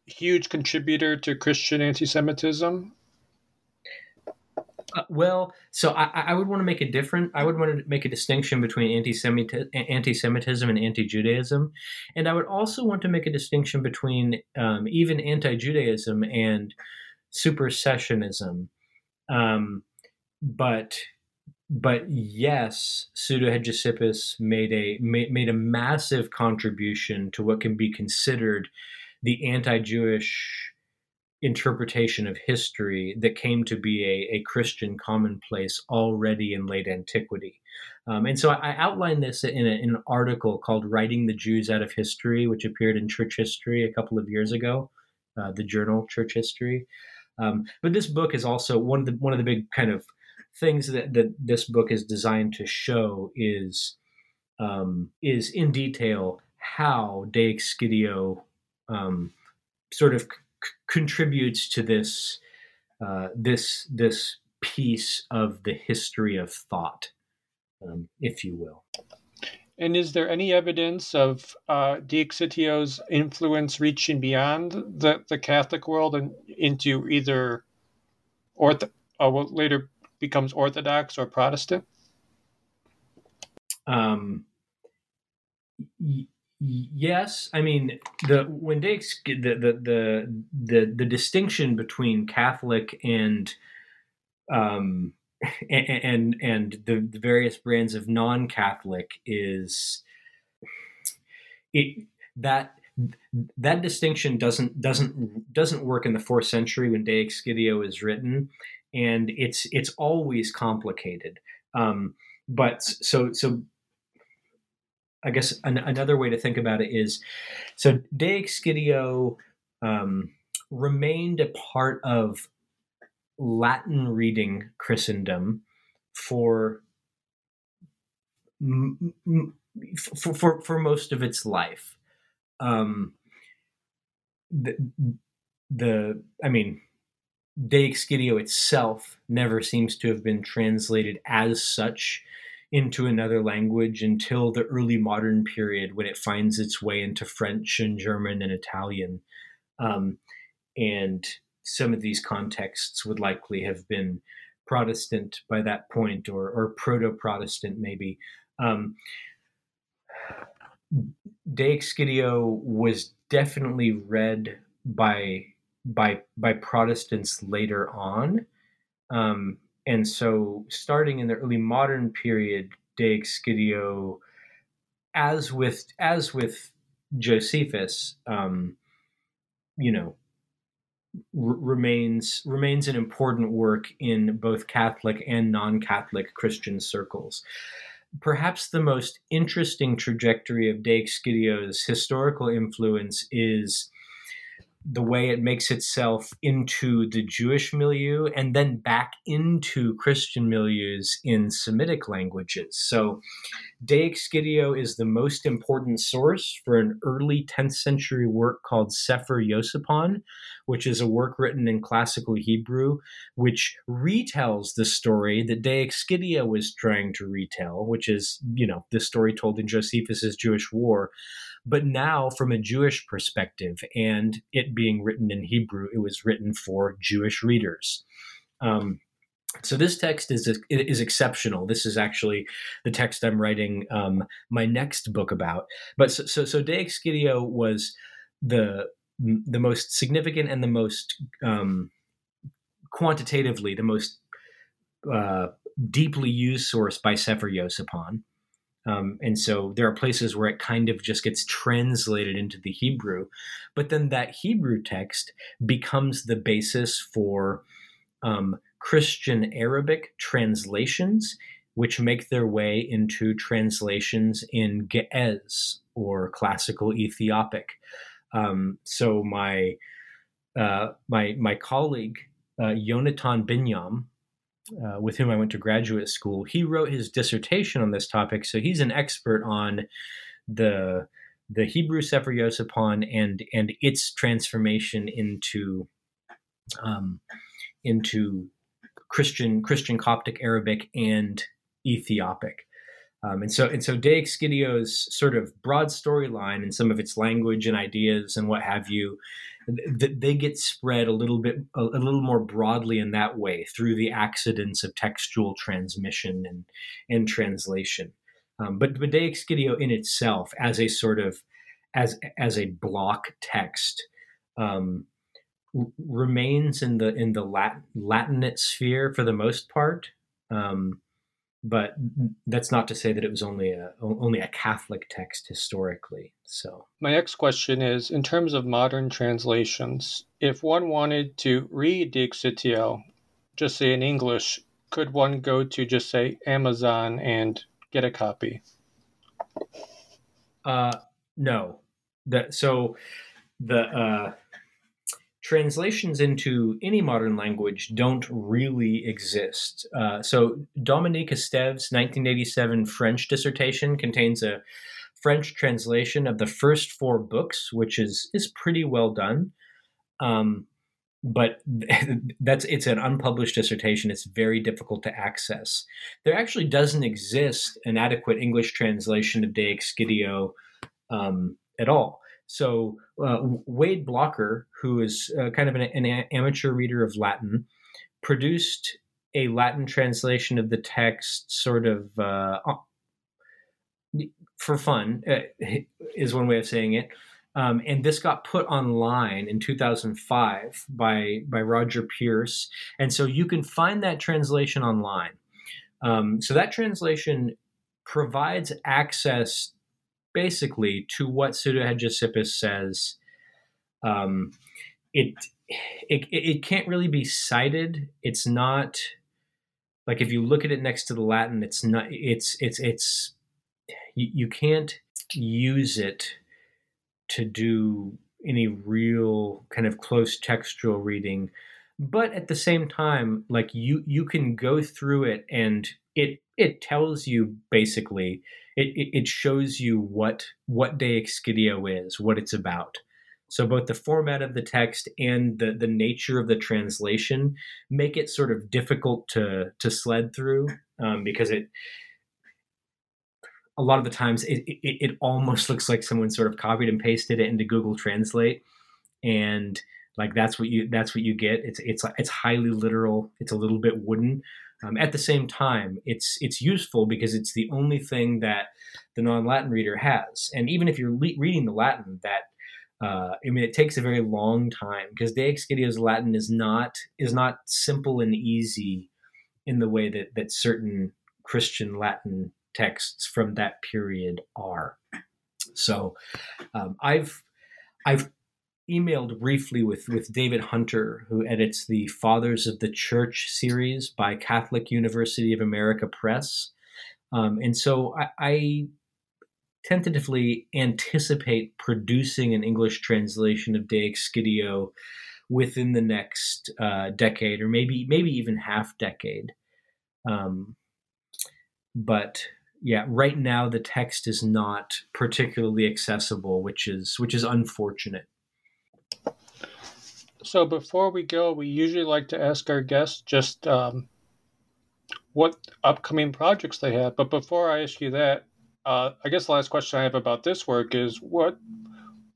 huge contributor to Christian anti-Semitism uh, well, so I, I, would want to make a different. I would want to make a distinction between anti-Semitism, anti-Semitism and anti-Judaism, and I would also want to make a distinction between um, even anti-Judaism and supersessionism. Um, but but yes, Pseudo Hegesippus made a made a massive contribution to what can be considered the anti-Jewish interpretation of history that came to be a, a Christian commonplace already in late antiquity. Um, and so I, outlined this in, a, in, an article called Writing the Jews Out of History, which appeared in Church History a couple of years ago, uh, the journal Church History. Um, but this book is also one of the one of the big kind of things that, that this book is designed to show is um, is in detail how De Excidio um, sort of contributes to this uh, this this piece of the history of thought, um, if you will. And is there any evidence of uh, influence reaching beyond the, the Catholic world and into either ortho, uh, what later becomes Orthodox or Protestant? Um, Yes, I mean the when they the the the the, the distinction between Catholic and um <laughs> and and, and the, the various brands of non-Catholic is it that that distinction doesn't doesn't doesn't work in the fourth century when De Excidio is written, and it's it's always complicated. Um, but so so I guess an, another way to think about it is so De um, remained a part of Latin reading Christendom for, for, for, for most of its life. Um, the, the, I mean, De Excidio itself never seems to have been translated as such into another language until the early modern period when it finds its way into French and German and Italian. Um, and some of these contexts would likely have been Protestant by that point, or, or proto Protestant, maybe. Um, De Excidio was definitely read by by by Protestants later on, um, and so, starting in the early modern period, De Excidio, as with as with Josephus, um, you know, r- remains remains an important work in both Catholic and non-Catholic Christian circles. Perhaps the most interesting trajectory of De Excidio's historical influence is the way it makes itself into the Jewish milieu and then back into Christian milieus in Semitic languages. So, De Excidio is the most important source for an early 10th century work called Sefer Yosipon, which is a work written in classical Hebrew, which retells the story that De Excidio was trying to retell, which is, you know, the story told in Josephus's Jewish War but now from a Jewish perspective, and it being written in Hebrew, it was written for Jewish readers. Um, so this text is is exceptional. This is actually the text I'm writing um, my next book about. But so so, so De Excidio was the the most significant and the most um, quantitatively the most uh, deeply used source by Sefer Yosipon. Um, and so there are places where it kind of just gets translated into the Hebrew. But then that Hebrew text becomes the basis for um, Christian Arabic translations, which make their way into translations in Ge'ez or classical Ethiopic. Um, so my uh, my my colleague uh, Yonatan Binyam uh, with whom I went to graduate school, he wrote his dissertation on this topic. So he's an expert on the the Hebrew Sefer Yosipon and and its transformation into um, into Christian Christian Coptic Arabic and Ethiopic. Um, and so and so De Excidio's sort of broad storyline and some of its language and ideas and what have you, th- they get spread a little bit a, little more broadly in that way through the accidents of textual transmission and and translation. Um, but but De Excidio in itself as a sort of as as a block text um, remains in the in the Latin Latinate sphere for the most part. Um, but that's not to say that it was only a only a Catholic text historically. So my next question is: in terms of modern translations, if one wanted to read De Excidio, just say in English, could one go to just say Amazon and get a copy? Uh, no. That so the uh, translations into any modern language don't really exist. Uh, so Dominique Esteves' 1987 French dissertation contains a French translation of the first four books, which is is pretty well done. Um, but <laughs> that's it's an unpublished dissertation. It's very difficult to access. There actually doesn't exist an adequate English translation of De Excidio um, at all. So uh, Wade Blocker, who is uh, kind of an, an, amateur reader of Latin, produced a Latin translation of the text, sort of uh, for fun, uh, is one way of saying it. Um, and this got put online in 2005 by by Roger Pearse, and so you can find that translation online. Um, so that translation provides access basically to what Pseudo-Hegesippus says. Um, it, it it can't really be cited. It's not like if you look at it next to the Latin, it's not. It's it's it's you, you can't use it to do any real kind of close textual reading but at the same time like you you can go through it and it it tells you basically it, it, shows you what what De Excidio is, what it's about. So both the format of the text and the the nature of the translation make it sort of difficult to to sled through um, because it a lot of the times it, it, it almost looks like someone sort of copied and pasted it into Google Translate. And like that's what you that's what you get. It's it's it's highly literal. It's a little bit wooden um, at the same time, it's it's useful because it's the only thing that the non-Latin reader has. And even if you're le- reading the Latin, that uh, I mean, it takes a very long time because De Excidio's Latin is not is not simple and easy in the way that that certain Christian Latin texts from that period are. So, um, I've I've emailed briefly with, with David Hunter, who edits the Fathers of the Church series by Catholic University of America Press. Um, and so I, I, tentatively anticipate producing an English translation of De Excidio within the next uh, decade, or maybe maybe even half decade. Um, but yeah, right now the text is not particularly accessible, which is which is unfortunate. So before we go, we usually like to ask our guests just um, what upcoming projects they have. But before I ask you that, uh, I guess the last question I have about this work is what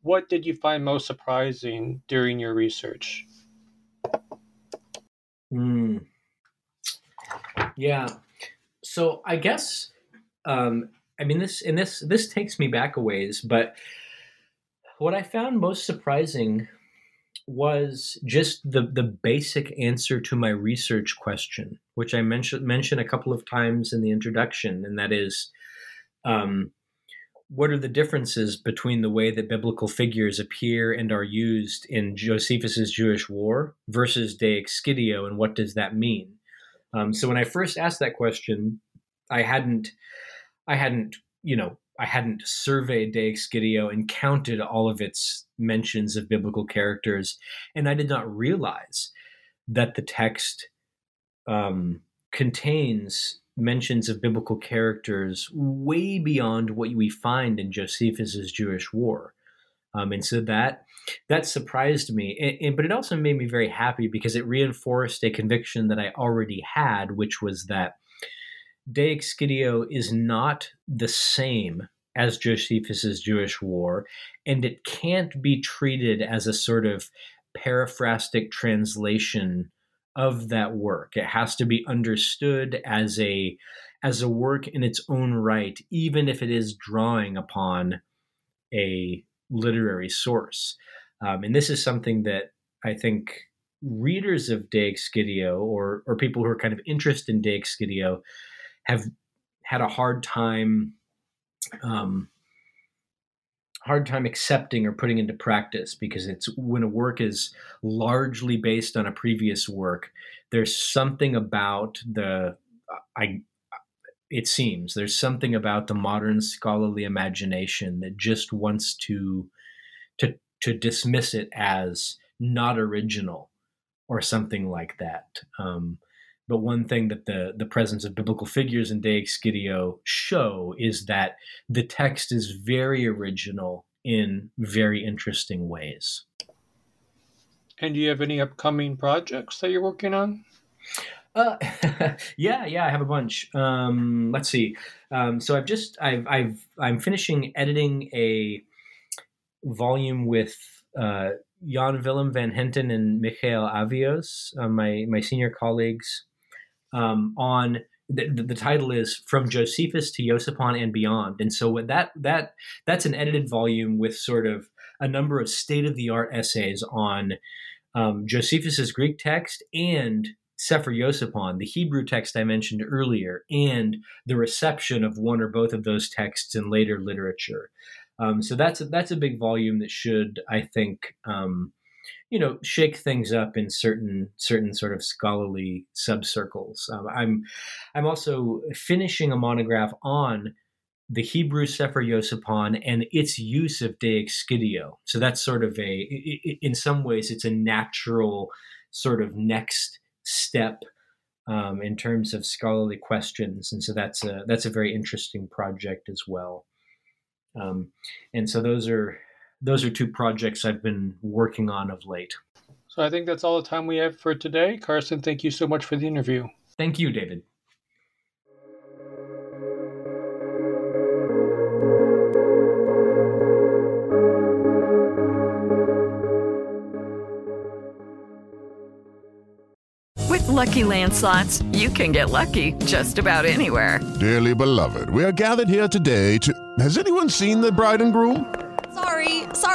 what did you find most surprising during your research? Mm. Yeah. So I guess um, I mean this and this this takes me back a ways, but what I found most surprising was just the the basic answer to my research question, which I mentioned mentioned a couple of times in the introduction, and that is, um, what are the differences between the way that biblical figures appear and are used in Josephus's Jewish War versus De Excidio, and what does that mean? Um, so when I first asked that question, I hadn't, I hadn't, you know, I hadn't surveyed De Excidio and counted all of its mentions of biblical characters, and I did not realize that the text um, contains mentions of biblical characters way beyond what we find in Josephus's Jewish War. Um, and so that that surprised me, and, and, but it also made me very happy because it reinforced a conviction that I already had, which was that De Excidio is not the same as Josephus's Jewish War, and it can't be treated as a sort of paraphrastic translation of that work. It has to be understood as a as a work in its own right, even if it is drawing upon a literary source. Um, and this is something that I think readers of De Excidio or or people who are kind of interested in De Excidio have had a hard time um, hard time accepting or putting into practice because it's when a work is largely based on a previous work there's something about the i it seems there's something about the modern scholarly imagination that just wants to to to dismiss it as not original or something like that. Um, but one thing that the the presence of biblical figures in De Excidio show is that the text is very original in very interesting ways. And do you have any upcoming projects that you're working on? Uh, <laughs> yeah, yeah, I have a bunch. Um, let's see. Um, so I've just I've I've I'm finishing editing a volume with uh, Jan Willem van Henten and Michael Avioz, uh, my my senior colleagues um, on the, the, title is from Josephus to Yosipon and beyond, and so that that that's an edited volume with sort of a number of state of the art essays on um, Josephus's Greek text and Sefer Yosipon, the Hebrew text I mentioned earlier, and the reception of one or both of those texts in later literature. Um, so that's a, that's a big volume that should, I think, um, you know shake things up in certain certain sort of scholarly subcircles. Um, I'm I'm also finishing a monograph on the Hebrew Sefer Yosipon and its use of De Excidio. So that's sort of a in some ways it's a natural sort of next step um, in terms of scholarly questions, and so that's a that's a very interesting project as well. Um, and so those are those are two projects I've been working on of late. So I think that's all the time we have for today. Carson, thank you so much for the interview. Thank you, David. With lucky landslots, you can get lucky just about anywhere. Dearly beloved, we are gathered here today to. Has anyone seen the bride and groom?